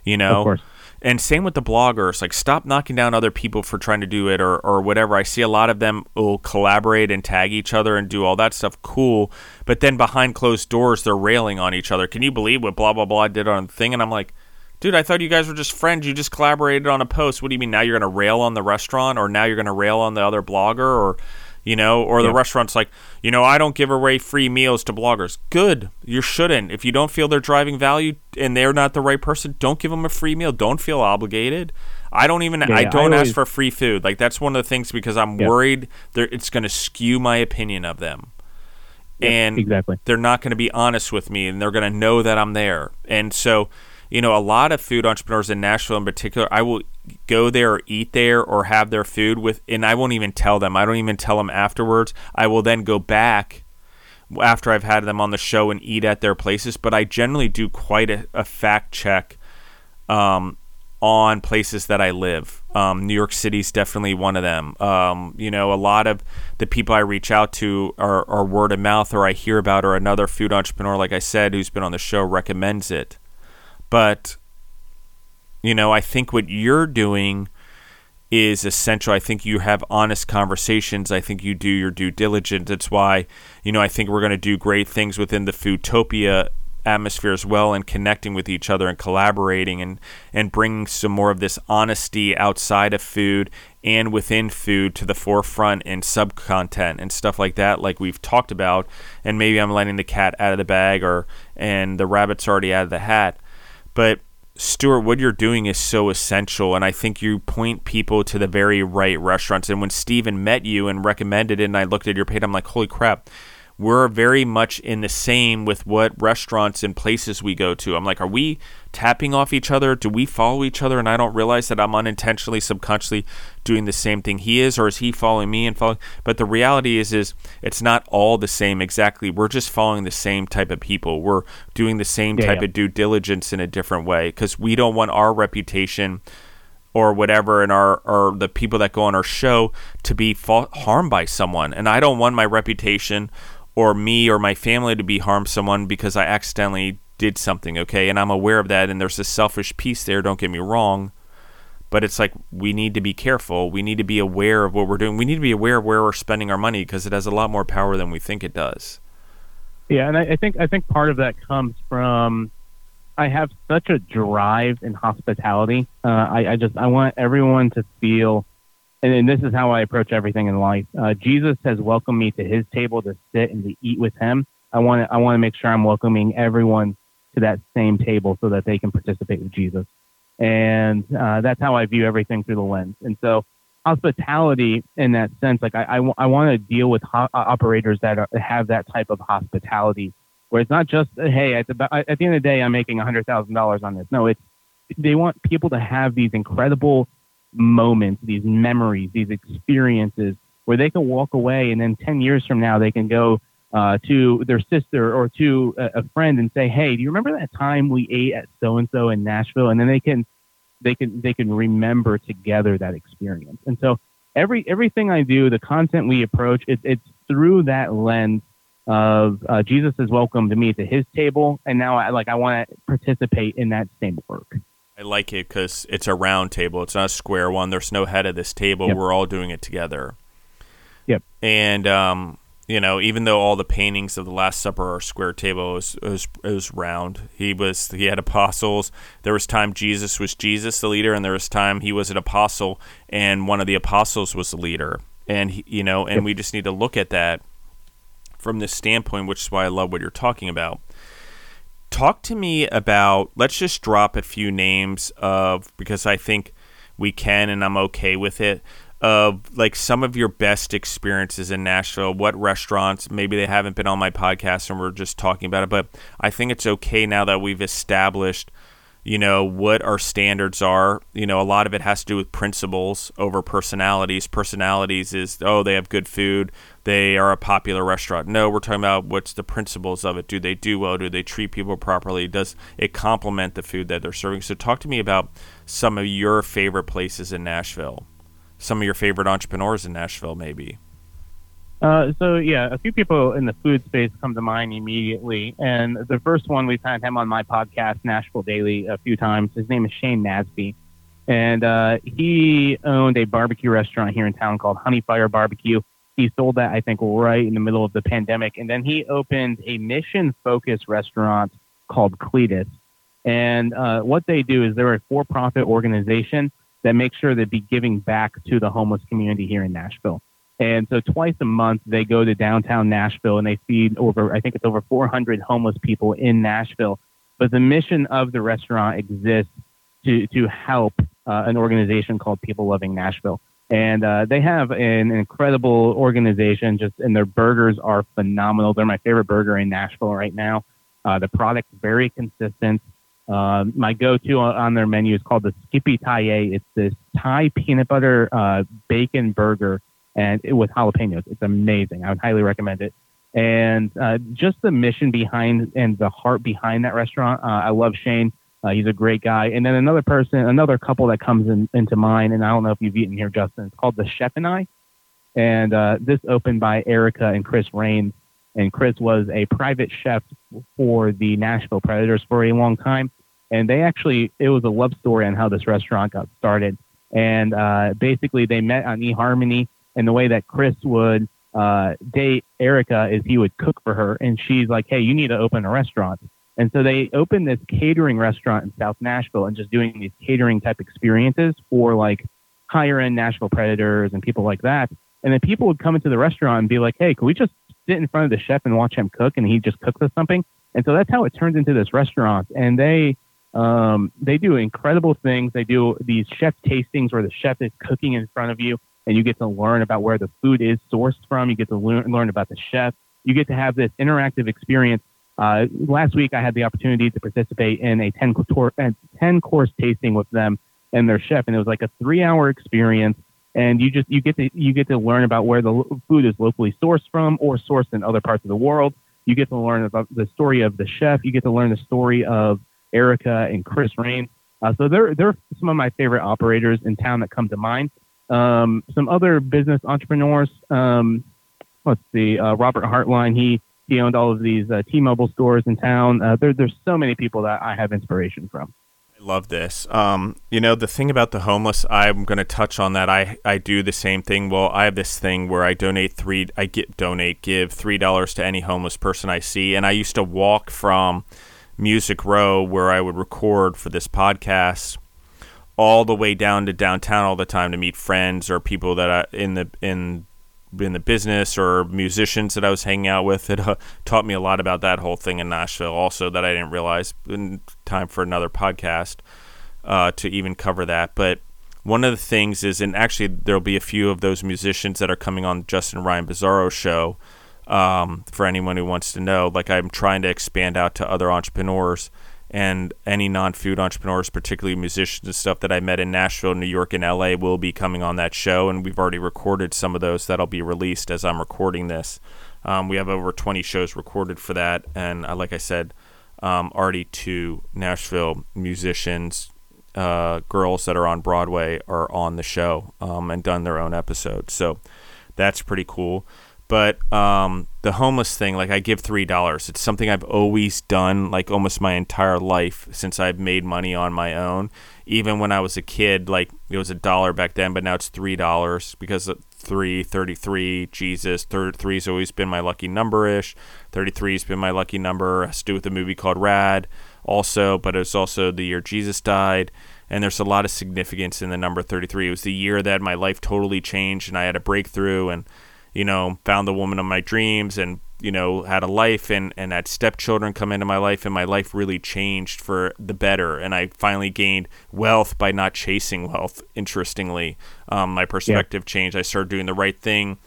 S1: You know? And same with the bloggers. Like, stop knocking down other people for trying to do it or, or whatever. I see a lot of them will collaborate and tag each other and do all that stuff. Cool. But then behind closed doors, they're railing on each other. Can you believe what blah, blah, blah did on the thing? And I'm like, dude, I thought you guys were just friends. You just collaborated on a post. What do you mean now you're going to rail on the restaurant or now you're going to rail on the other blogger or you know, or yeah. the restaurant's like, you know, I don't give away free meals to bloggers. Good. You shouldn't. If you don't feel they're driving value and they're not the right person, don't give them a free meal. Don't feel obligated. I don't even yeah, I don't I always, ask for free food. Like that's one of the things because I'm yeah. worried it's going to skew my opinion of them. and
S2: exactly.
S1: they're not going to be honest with me and they're going to know that I'm there. And so, you know, a lot of food entrepreneurs in Nashville in particular, I will go there or eat there or have their food with and I won't even tell them. I don't even tell them afterwards. I will then go back after I've had them on the show and eat at their places, but I generally do quite a, a fact check um, on places that I live. Um, New York City's definitely one of them. Um, you know, a lot of the people I reach out to are, are, word of mouth, or I hear about, or another food entrepreneur, like I said, who's been on the show, recommends it. But, you know, I think what you're doing is essential. I think you have honest conversations. I think you do your due diligence. That's why, you know, I think we're going to do great things within the Foodtopia atmosphere as well and connecting with each other and collaborating and and bringing some more of this honesty outside of food and within food to the forefront in sub content and stuff like that like we've talked about and maybe I'm letting the cat out of the bag or and the rabbit's already out of the hat but Stuart, what you're doing is so essential, and I think you point people to the very right restaurants. And when Steven met you and recommended it, and I looked at your page, I'm like, holy crap, we're very much in the same with what restaurants and places we go to. I'm like, are we tapping off each other? Do we follow each other? And I don't realize that I'm unintentionally, subconsciously doing the same thing he is, or is he following me and following? But the reality is, is it's not all the same exactly. We're just following the same type of people. We're doing the same yeah, type yeah. of due diligence in a different way because we don't want our reputation or whatever and our or the people that go on our show to be fa- harmed by someone and i don't want my reputation or me or my family to be harmed someone because I accidentally did something, okay? And I'm aware of that and there's a selfish piece there, don't get me wrong. But it's like we need to be careful. We need to be aware of what we're doing. We need to be aware of where we're spending our money because it has a lot more power than we think it does.
S2: Yeah, and I, I think I think part of that comes from I have such a drive in hospitality. Uh, I, I just I want everyone to feel and, and, this is how I approach everything in life. Uh, Jesus has welcomed me to His table to sit and to eat with Him. I want I want to make sure I'm welcoming everyone to that same table so that they can participate with Jesus, and uh, that's how I view everything through the lens. And so, hospitality in that sense, like I I, I want to deal with ho- uh, operators that are, have that type of hospitality, where it's not just hey at the at the end of the day I'm making a hundred thousand dollars on this. No, it's they want people to have these incredible moments, these memories, these experiences where they can walk away and then 10 years from now they can go uh, to their sister or to a, a, friend and say, "Hey, do you remember that time we ate at so and so in Nashville?" And then they can they can they can remember together that experience. And so every everything I do, the content we approach, it, it's through that lens of uh, Jesus is welcome to me to His table, and now I like I want to participate in that same work.
S1: I like it because it's a round table. It's not a square one. There's no head of this table. Yep. We're all doing it together.
S2: Yep.
S1: And um, you know, even though all the paintings of the Last Supper are square table, it was, it was, it was round. He was he had apostles. There was time Jesus was Jesus the leader, and there was time he was an apostle, and one of the apostles was the leader. And he, you know, and we just need to look at that from this standpoint, which is why I love what you're talking about talk to me about let's just drop a few names of because I think we can and I'm okay with it of like some of your best experiences in Nashville what restaurants maybe they haven't been on my podcast and we're just talking about it but I think it's okay now that we've established you know what our standards are. You know a lot of it has to do with principles over personalities. Personalities is oh they have good food. They are a popular restaurant. No we're talking about what's the principles of it. Do they do well? Do they treat people properly? Does it complement the food that they're serving? So talk to me about some of your favorite places in nashville some of your favorite entrepreneurs in nashville maybe
S2: uh, so yeah, a few people in the food space come to mind immediately, and the first one we've had him on my podcast, Nashville Daily, a few times. His name is Shane Nasby, and uh, he owned a barbecue restaurant here in town called Honey Fire Barbecue. He sold that, I think, right in the middle of the pandemic, and then he opened a mission-focused restaurant called Cletus. And uh, what they do is they're a for-profit organization that make sure to be giving back to the homeless community here in Nashville. And so twice a month, they go to downtown Nashville and they feed over, I think it's over 400 homeless people in Nashville. But the mission of the restaurant exists to, to help uh, an organization called People Loving Nashville. And uh, they have an incredible organization, just and their burgers are phenomenal. They're my favorite burger in Nashville right now. Uh, the product's very consistent. Uh, my go-to on their menu is called the Skippy Thai. It's this Thai peanut butter uh, bacon burger and it, with jalapenos. It's amazing. I would highly recommend it. And uh, just the mission behind and the heart behind that restaurant. Uh, I love Shane. Uh, he's a great guy. And then another person, another couple that comes in, into mind, and I don't know if you've eaten here, Justin. It's called the Chef and I, and uh, this opened by Erica and Chris Rains. And Chris was a private chef for the Nashville Predators for a long time. And they actually, it was a love story on how this restaurant got started. And uh, basically, they met on eHarmony, and the way that Chris would uh, date Erica is he would cook for her, and she's like, "Hey, you need to open a restaurant." And so they opened this catering restaurant in South Nashville and just doing these catering type experiences for like higher end Nashville Predators and people like that. And then people would come into the restaurant and be like, hey, can we just sit in front of the chef and watch him cook? And he just cooks us something. And so that's how it turns into this restaurant. And they, um, they do incredible things. They do these chef tastings where the chef is cooking in front of you and you get to learn about where the food is sourced from. You get to learn, about the chef. You get to have this interactive experience uh, last week, I had the opportunity to participate in a 10, tour, 10 course tasting with them and their chef, and it was like a three hour experience. And you just you get to you get to learn about where the food is locally sourced from or sourced in other parts of the world. You get to learn about the story of the chef. You get to learn the story of Erica and Chris Rain. Uh, so they're they're some of my favorite operators in town that come to mind. Um, some other business entrepreneurs. Um, let's see, uh, Robert Hartline. He he owned all of these uh, T-Mobile stores in town. Uh, there, there's so many people that I have inspiration from.
S1: Love this. Um, you know, the thing about the homeless, I'm going to touch on that. I, I do the same thing. Well, I have this thing where I donate three, I get donate, give three dollars to any homeless person I see, and I used to walk from Music Row where I would record for this podcast all the way down to downtown all the time to meet friends or people that I, in the in in the business or musicians that I was hanging out with. It uh, taught me a lot about that whole thing in Nashville, also that I didn't realize. In time for another podcast uh, to even cover that. But one of the things is, and actually there'll be a few of those musicians that are coming on Justin Ryan Bizzarro show. Um, for anyone who wants to know, like I'm trying to expand out to other entrepreneurs and any non-food entrepreneurs, particularly musicians and stuff that I met in Nashville, New York, and LA will be coming on that show, and we've already recorded some of those that'll be released as I'm recording this. Um, we have over 20 shows recorded for that, and uh, like I said, um, already two Nashville musicians, uh, girls that are on Broadway, are on the show um, and done their own episodes. So that's pretty cool. But um, the homeless thing, like I give three dollars. It's something I've always done, like almost my entire life since I've made money on my own. Even when I was a kid, like it was a dollar back then, but now it's three dollars because three, 33, Jesus, three's always been my lucky number ish. 33's been my lucky number. It has to do with a movie called Rad, also, but it's also the year Jesus died and there's a lot of significance in the number 33. It was the year that my life totally changed and I had a breakthrough and you know, found the woman of my dreams and, you know, had a life and, and had stepchildren come into my life and my life really changed for the better. And I finally gained wealth by not chasing wealth, interestingly. Um, my perspective yeah. changed. I started doing the right thing.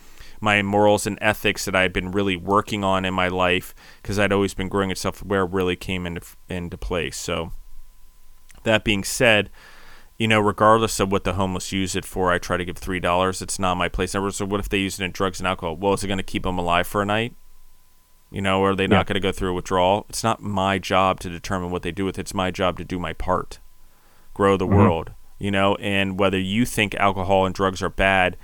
S1: My morals and ethics that I had been really working on in my life because I'd always been growing itself where really came into, into place. So, that being said, you know, regardless of what the homeless use it for, I try to give three dollars. It's not my place. So what if they use it in drugs and alcohol? Well, is it going to keep them alive for a night? You know, or are they yeah. not going to go through a withdrawal? It's not my job to determine what they do with it. It's my job to do my part, grow the mm-hmm. world. You know, and whether you think alcohol and drugs are bad,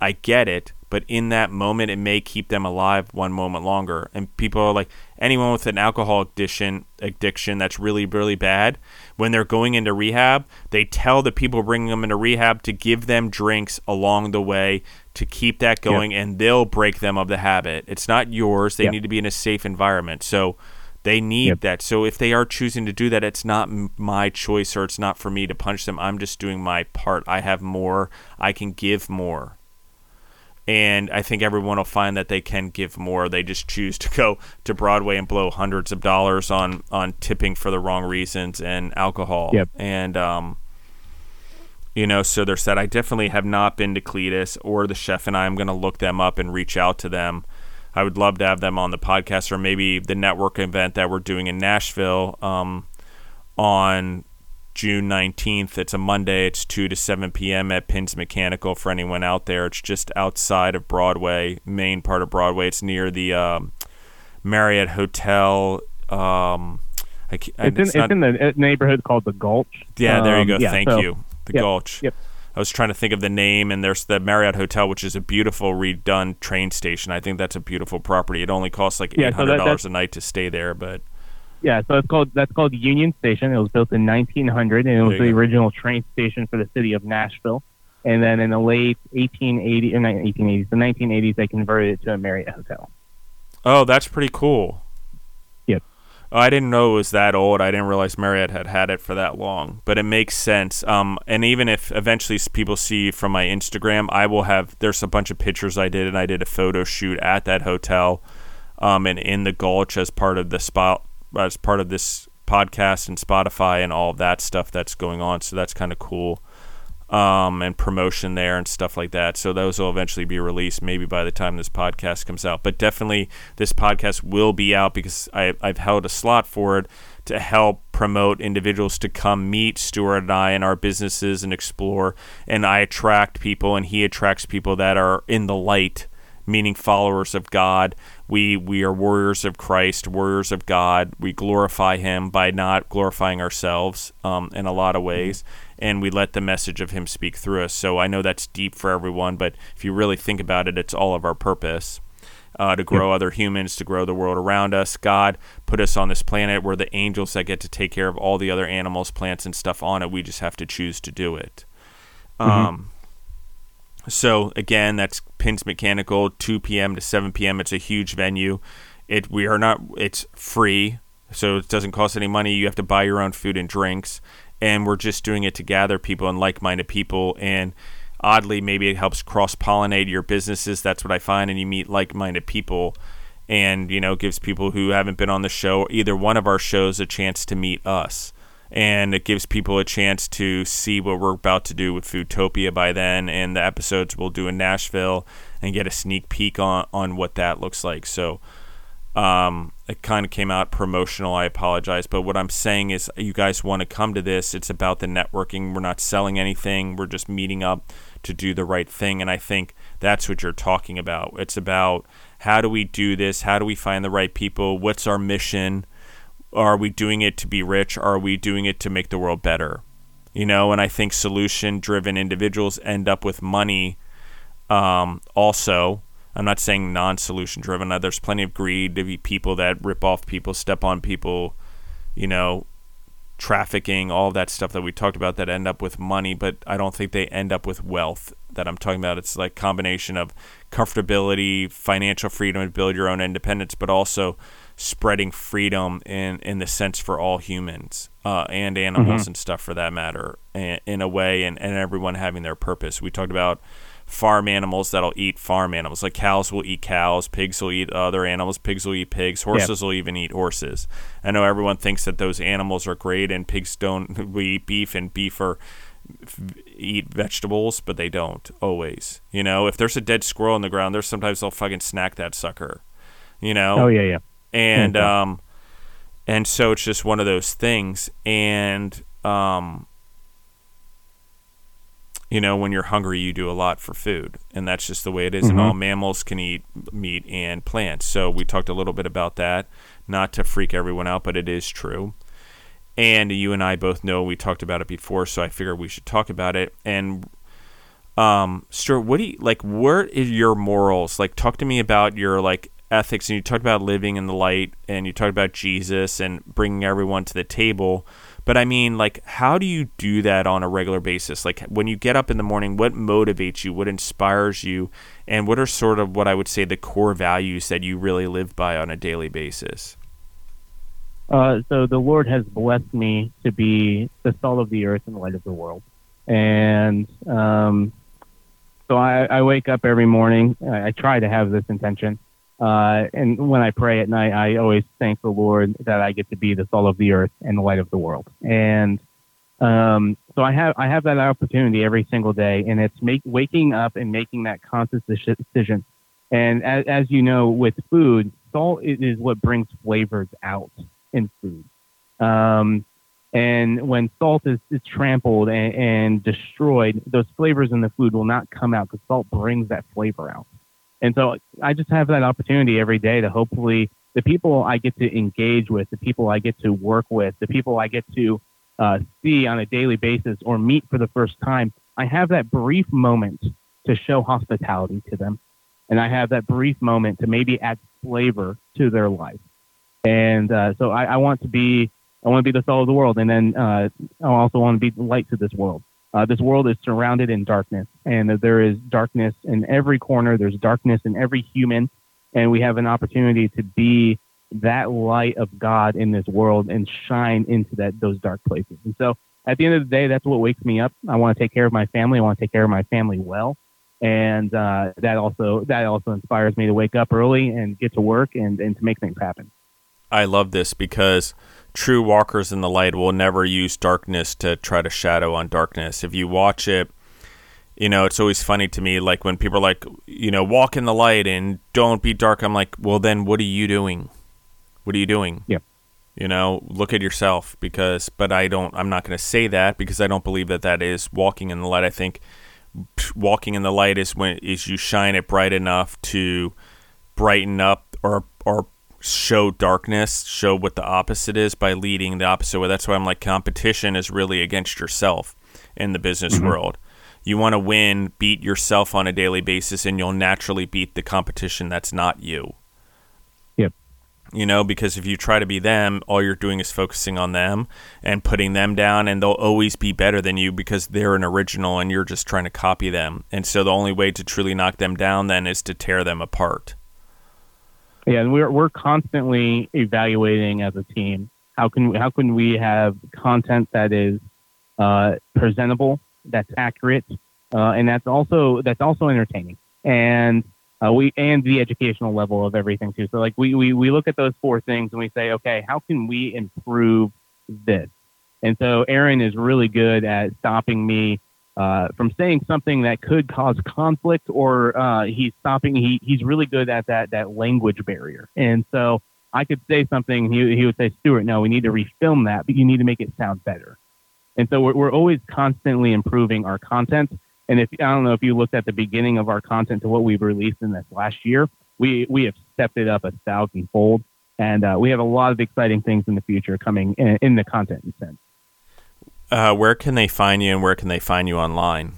S1: I get it but in that moment it may keep them alive one moment longer and people are like anyone with an alcohol addiction addiction that's really really bad when they're going into rehab they tell the people bringing them into rehab to give them drinks along the way to keep that going and they'll break them of the habit it's not yours they need to be in a safe environment so they need yep. that. So if they are choosing to do that, it's not my choice or it's not for me to punch them. I'm just doing my part. I have more. I can give more and I think everyone will find that they can give more. They just choose to go to Broadway and blow hundreds of dollars on on tipping for the wrong reasons and alcohol.
S2: Yep.
S1: And um, You know, so there's that. I definitely have not been to Cletus or the chef, and I am going to look them up and reach out to them. I would love to have them on the podcast or maybe the network event that we're doing in Nashville um, on June 19th. It's a Monday. It's 2 to 7 p.m. at Pins Mechanical for anyone out there. It's just outside of Broadway, main part of Broadway. It's near the um, Marriott Hotel. Um,
S2: I, it's, in, it's, not, it's, in, the uh, neighborhood called the Gulch.
S1: Yeah, there you go. Um, yeah, Thank
S2: so,
S1: you. The
S2: yep,
S1: Gulch.
S2: Yep.
S1: I was trying to think of the name, and there's the Marriott Hotel, which is a beautiful redone train station. I think that's a beautiful property. It only costs like eight hundred dollars so a night to stay there, but
S2: yeah, so it's called that's called Union Station. It was built in 1900, and it was the go. original train station for the city of Nashville. And then in the late 1880s, or 1880s, the 1980s, they converted it to a Marriott hotel.
S1: Oh, that's pretty cool.
S2: Oh,
S1: I didn't know it was that old. I didn't realize Marriott had had it for that long. But it makes sense. Um, and even if eventually people see from my Instagram, I will have. There's a bunch of pictures I did, and I did a photo shoot at that hotel, um, and in the Gulch as part of the spot as part of this podcast and Spotify and all that stuff that's going on. So that's kind of cool um, and promotion there and stuff like that. So those will eventually be released maybe by the time this podcast comes out. But definitely this podcast will be out because I, I've held a slot for it to help promote individuals to come meet Stuart and I in our businesses and explore. And I attract people and he attracts people that are in the light meaning followers of God. We we are warriors of Christ, warriors of God. We glorify Him by not glorifying ourselves um, in a lot of ways, and we let the message of Him speak through us. So I know that's deep for everyone, but if you really think about it, it's all of our purpose. Uh, to grow other humans, to grow the world around us. God put us on this planet. We're the angels that get to take care of all the other animals, plants, and stuff on it. We just have to choose to do it. Mm-hmm. Um, so again, that's Pins Mechanical, 2 p.m. to 7 p.m. It's a huge venue. It we are not. It's free, so it doesn't cost any money. You have to buy your own food and drinks, and we're just doing it to gather people and like-minded people. And oddly, maybe it helps cross-pollinate your businesses. That's what I find, and you meet like-minded people, and you know gives people who haven't been on the show, either one of our shows, a chance to meet us and it gives people a chance to see what we're about to do with Foodtopia by then, and the episodes we'll do in Nashville, and get a sneak peek on on what that looks like. So. Um, it kind of came out promotional. I apologize, but what I'm saying is, you guys want to come to this. It's about the networking. We're not selling anything. We're just meeting up to do the right thing, and I think that's what you're talking about. It's about how do we do this? How do we find the right people? What's our mission? Are we doing it to be rich? Are we doing it to make the world better? You know, and I think solution driven individuals end up with money um, also. I'm not saying non solution driven. There's plenty of greed to be people that rip off people, step on people, you know, trafficking, all that stuff that we talked about that end up with money, but I don't think they end up with wealth that I'm talking about. It's like combination of comfortability, financial freedom to build your own independence, but also spreading freedom in in the sense for all humans uh, and animals mm-hmm. and stuff for that matter in, in a way and, and everyone having their purpose. We talked about farm animals that'll eat farm animals. Like cows will eat cows pigs will eat other animals pigs will eat pigs horses will even eat horses. I know everyone thinks that those animals are great and pigs don't *laughs* we eat beef and beef are eat vegetables but they don't always you know? If there's a dead squirrel in the ground there's sometimes they'll fucking snack that sucker you know?
S2: Oh yeah yeah
S1: and mm-hmm. um, and so it's just one of those things. And um, you know, when you're hungry, you do a lot for food, and that's just the way it is. Mm-hmm. And all mammals can eat meat and plants. So we talked a little bit about that, not to freak everyone out, but it is true. And you and I both know we talked about it before, so I figured we should talk about it. And um, Stuart, what do you like? Where is your morals? Like, talk to me about your like ethics and you talked about living in the light and you talked about Jesus and bringing everyone to the table. But I mean, like, how do you do that on a regular basis? Like, when you get up in the morning, what motivates you? What inspires you? And what are sort of what I would say the core values that you really live by on a daily basis?
S2: Uh, so the Lord has blessed me to be the salt of the earth and the light of the world. And um, so I, I, wake up every morning. I, I try to have this intention uh, and when I pray at night, I always thank the Lord that I get to be the salt of the earth and the light of the world. And Um, so I have I have that opportunity every single day, and it's make, waking up and making that conscious decision. And as, as you know, with food, salt is what brings flavors out in food. Um, and when salt is, is trampled and, and, destroyed, those flavors in the food will not come out because salt brings that flavor out. And so I just have that opportunity every day to hopefully the people I get to engage with, the people I get to work with, the people I get to uh, see on a daily basis or meet for the first time, I have that brief moment to show hospitality to them. And I have that brief moment to maybe add flavor to their life. And uh, so I, I want to be I want to be the salt of the world, and then uh, I also want to be the light to this world. Uh, this world is surrounded in darkness, and there is darkness in every corner. There's darkness in every human, and we have an opportunity to be that light of God in this world and shine into that those dark places. And so, at the end of the day, that's what wakes me up. I want to take care of my family. I want to take care of my family well, and uh, that also that also inspires me to wake up early and get to work and and to make things happen.
S1: I love this because true walkers in the light will never use darkness to try to shadow on darkness. If you watch it, you know, it's always funny to me, like when people are like, you know, walk in the light and don't be dark. I'm like, well, then what are you doing? What are you doing?
S2: Yeah.
S1: You know, look at yourself because, but I don't, I'm not going to say that because I don't believe that that is walking in the light. I think walking in the light is when, is you shine it bright enough to brighten up or, or show darkness, show what the opposite is by leading the opposite way. That's why I'm like competition is really against yourself in the business mm-hmm. world. You want to win, beat yourself on a daily basis, and you'll naturally beat the competition that's not you.
S2: Yep.
S1: You know, because if you try to be them, all you're doing is focusing on them and putting them down, and they'll always be better than you because they're an original and you're just trying to copy them. And so the only way to truly knock them down then is to tear them apart.
S2: Yeah, and we're we're constantly evaluating as a team. How can how can we have content that is uh, presentable, that's accurate, uh, and that's also that's also entertaining, and uh, we and the educational level of everything too. So like we, we we look at those four things and we say, okay, how can we improve this? And so Aaron is really good at stopping me uh, from saying something that could cause conflict, or uh, he's stopping. He he's really good at that that language barrier, and so I could say something. He he would say, Stuart, no, we need to refilm that, but you need to make it sound better. And so we're we're always constantly improving our content. And if I don't know if you looked at the beginning of our content to what we've released in this last year, we we have stepped it up a thousandfold, and uh, we have a lot of exciting things in the future coming in, in the content sense.
S1: Uh, where can they find you and where can they find you online?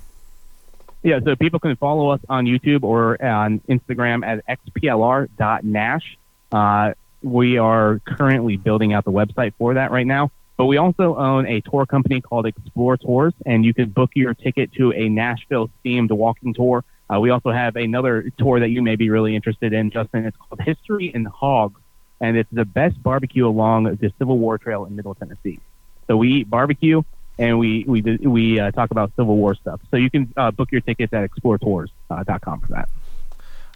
S2: Yeah, so people can follow us on YouTube or on Instagram at xplr.nash. Uh, we are currently building out the website for that right now. But we also own a tour company called Explore Tours, and you can book your ticket to a Nashville themed walking tour. Uh, we also have another tour that you may be really interested in, Justin. It's called History in Hogs, and it's the best barbecue along the Civil War Trail in Middle Tennessee. So we eat barbecue and we we we uh, talk about Civil War stuff. So you can uh, book your tickets at exploretours.com for that.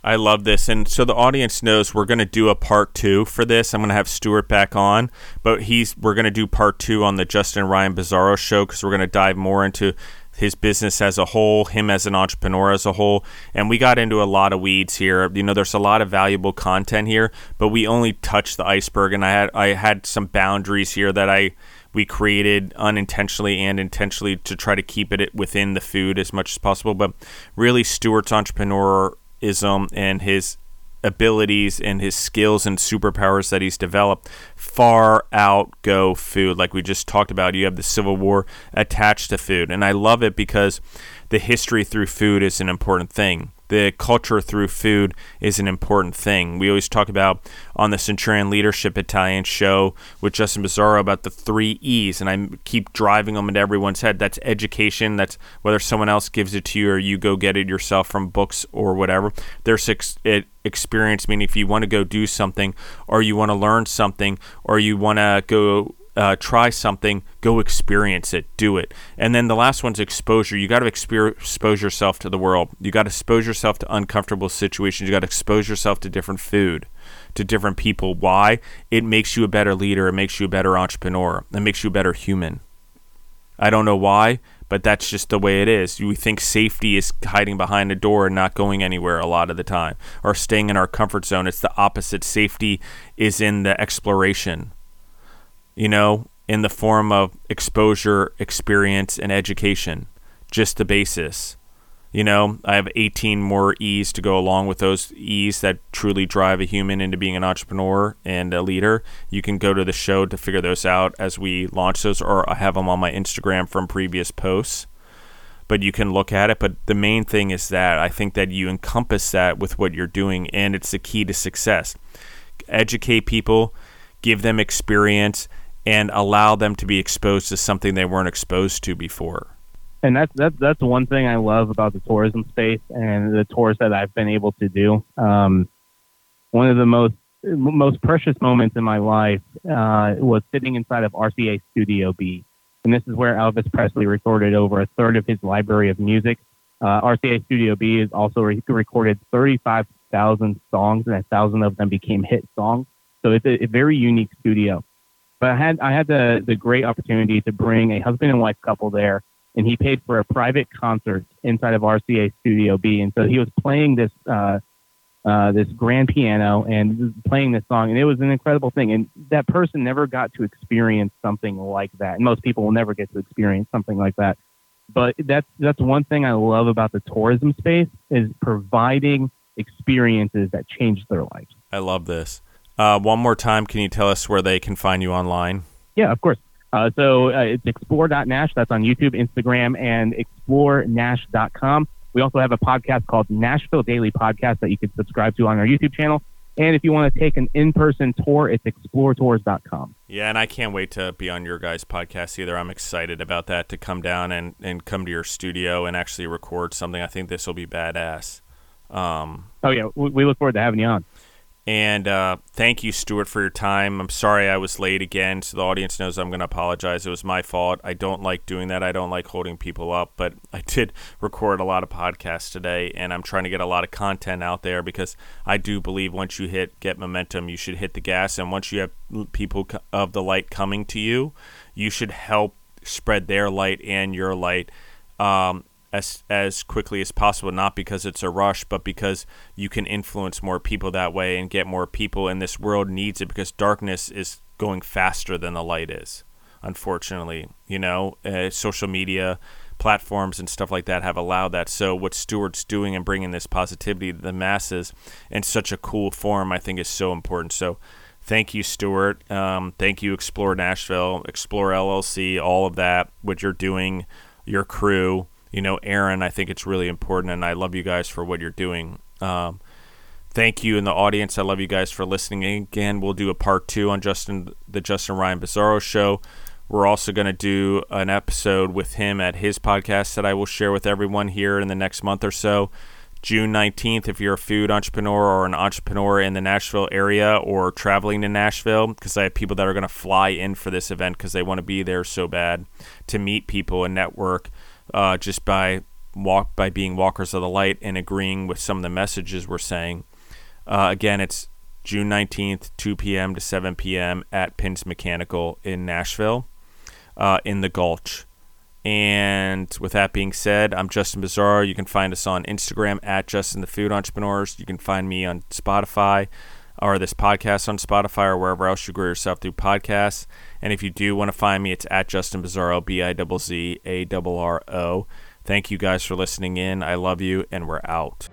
S1: I love this, and so the audience knows we're going to do a part two for this. I'm going to have Stuart back on, but he's we're going to do part two on the Justin Ryan Bizzarro show because we're going to dive more into his business as a whole, him as an entrepreneur as a whole. And we got into a lot of weeds here. You know, there's a lot of valuable content here, but we only touched the iceberg and I had I had some boundaries here that I we created unintentionally and intentionally to try to keep it within the food as much as possible. But really, Stuart's entrepreneurism and his abilities and his skills and superpowers that he's developed far outgo food. Like we just talked about, you have the Civil War attached to food. And I love it because the history through food is an important thing the culture through food is an important thing. We always talk about on the Centurion Leadership Italian show with Justin Bizzarro about the three E's, and I keep driving them into everyone's head. That's education. That's whether someone else gives it to you or you go get it yourself from books or whatever. There's ex- experience, meaning if you want to go do something or you want to learn something or you want to go uh, try something, go experience it, do it. And then the last one's exposure. You got to expose yourself to the world. You got to expose yourself to uncomfortable situations. You got to expose yourself to different food, to different people. Why? It makes you a better leader. It makes you a better entrepreneur. It makes you a better human. I don't know why, but that's just the way it is. We think safety is hiding behind a door and not going anywhere a lot of the time, or staying in our comfort zone. It's the opposite. Safety is in the exploration, you know, in the form of exposure, experience, and education. Just the basis. You know, I have 18 more E's to go along with those E's that truly drive a human into being an entrepreneur and a leader. You can go to the show to figure those out as we launch those, or I have them on my Instagram from previous posts. But you can look at it. But the main thing is that I think that you encompass that with what you're doing, and it's the key to success. Educate people, give them experience, and allow them to be exposed to something they weren't exposed to before
S2: and that's that's that's one thing I love about the tourism space and the tours that I've been able to do. Um, one of the most most precious moments in my life uh, was sitting inside of RCA Studio B, and this is where Elvis Presley recorded over a third of his library of music. Uh, RCA Studio B has also re- recorded 35,000 songs, and a thousand of them became hit songs. So it's a, a very unique studio. But I had I had the the great opportunity to bring a husband and wife couple there and he paid for a private concert inside of RCA Studio B. And so he was playing this uh, uh, this grand piano and playing this song, and it was an incredible thing. And that person never got to experience something like that. And most people will never get to experience something like that. But that's that's one thing I love about the tourism space is providing experiences that change their lives.
S1: I love this. Uh, one more time, can you tell us where they can find you online?
S2: Yeah, of course. Uh, so uh, it's xplr.nash. That's on YouTube, Instagram, and explorenash.com. We also have a podcast called Nashville Daily Podcast that you can subscribe to on our YouTube channel. And if you want to take an in person tour, it's exploretours.com.
S1: Yeah, and I can't wait to be on your guys' podcast either. I'm excited about that to come down and, and come to your studio and actually record something. I think this will be badass. Um,
S2: oh, yeah. We look forward to having you on.
S1: And uh, thank you, Stuart, for your time. I'm sorry I was late again, so the audience knows I'm going to apologize. It was my fault. I don't like doing that. I don't like holding people up, but *laughs* I did record a lot of podcasts today, and I'm trying to get a lot of content out there because I do believe once you hit get momentum, you should hit the gas, and once you have people of the light coming to you, you should help spread their light and your light. Um, as as quickly as possible not because it's a rush but because you can influence more people that way and get more people. And this world needs it because darkness is going faster than the light is unfortunately you know? Uh, social media platforms and stuff like that have allowed that. So what Stuart's doing and bringing this positivity to the masses in such a cool form I think is so important. So thank you Stuart um, thank you Explore Nashville Explore LLC all of that what you're doing your crew you know, Aaron, I think it's really important, and I love you guys for what you're doing. Um, thank you in the audience. I love you guys for listening. Again, we'll do a part two on Justin, the Justin Ryan Bizzarro show. We're also going to do an episode with him at his podcast that I will share with everyone here in the next month or so. June 19th, if you're a food entrepreneur or an entrepreneur in the Nashville area or traveling to Nashville, because I have people that are going to fly in for this event because they want to be there so bad to meet people and network uh, just by walk by being walkers of the light and agreeing with some of the messages we're saying. Uh, again, it's June 19th, 2 p.m. to 7 p.m. at Pins Mechanical in Nashville, uh, in the Gulch. And with that being said, I'm Justin Bizzarro. You can find us on Instagram at Justin the Food Entrepreneurs. You can find me on Spotify or this podcast on Spotify or wherever else you grow yourself through podcasts. And if you do want to find me, it's at Justin Bizzarro, B I Z Z A R R O. Thank you guys for listening in. I love you, and we're out.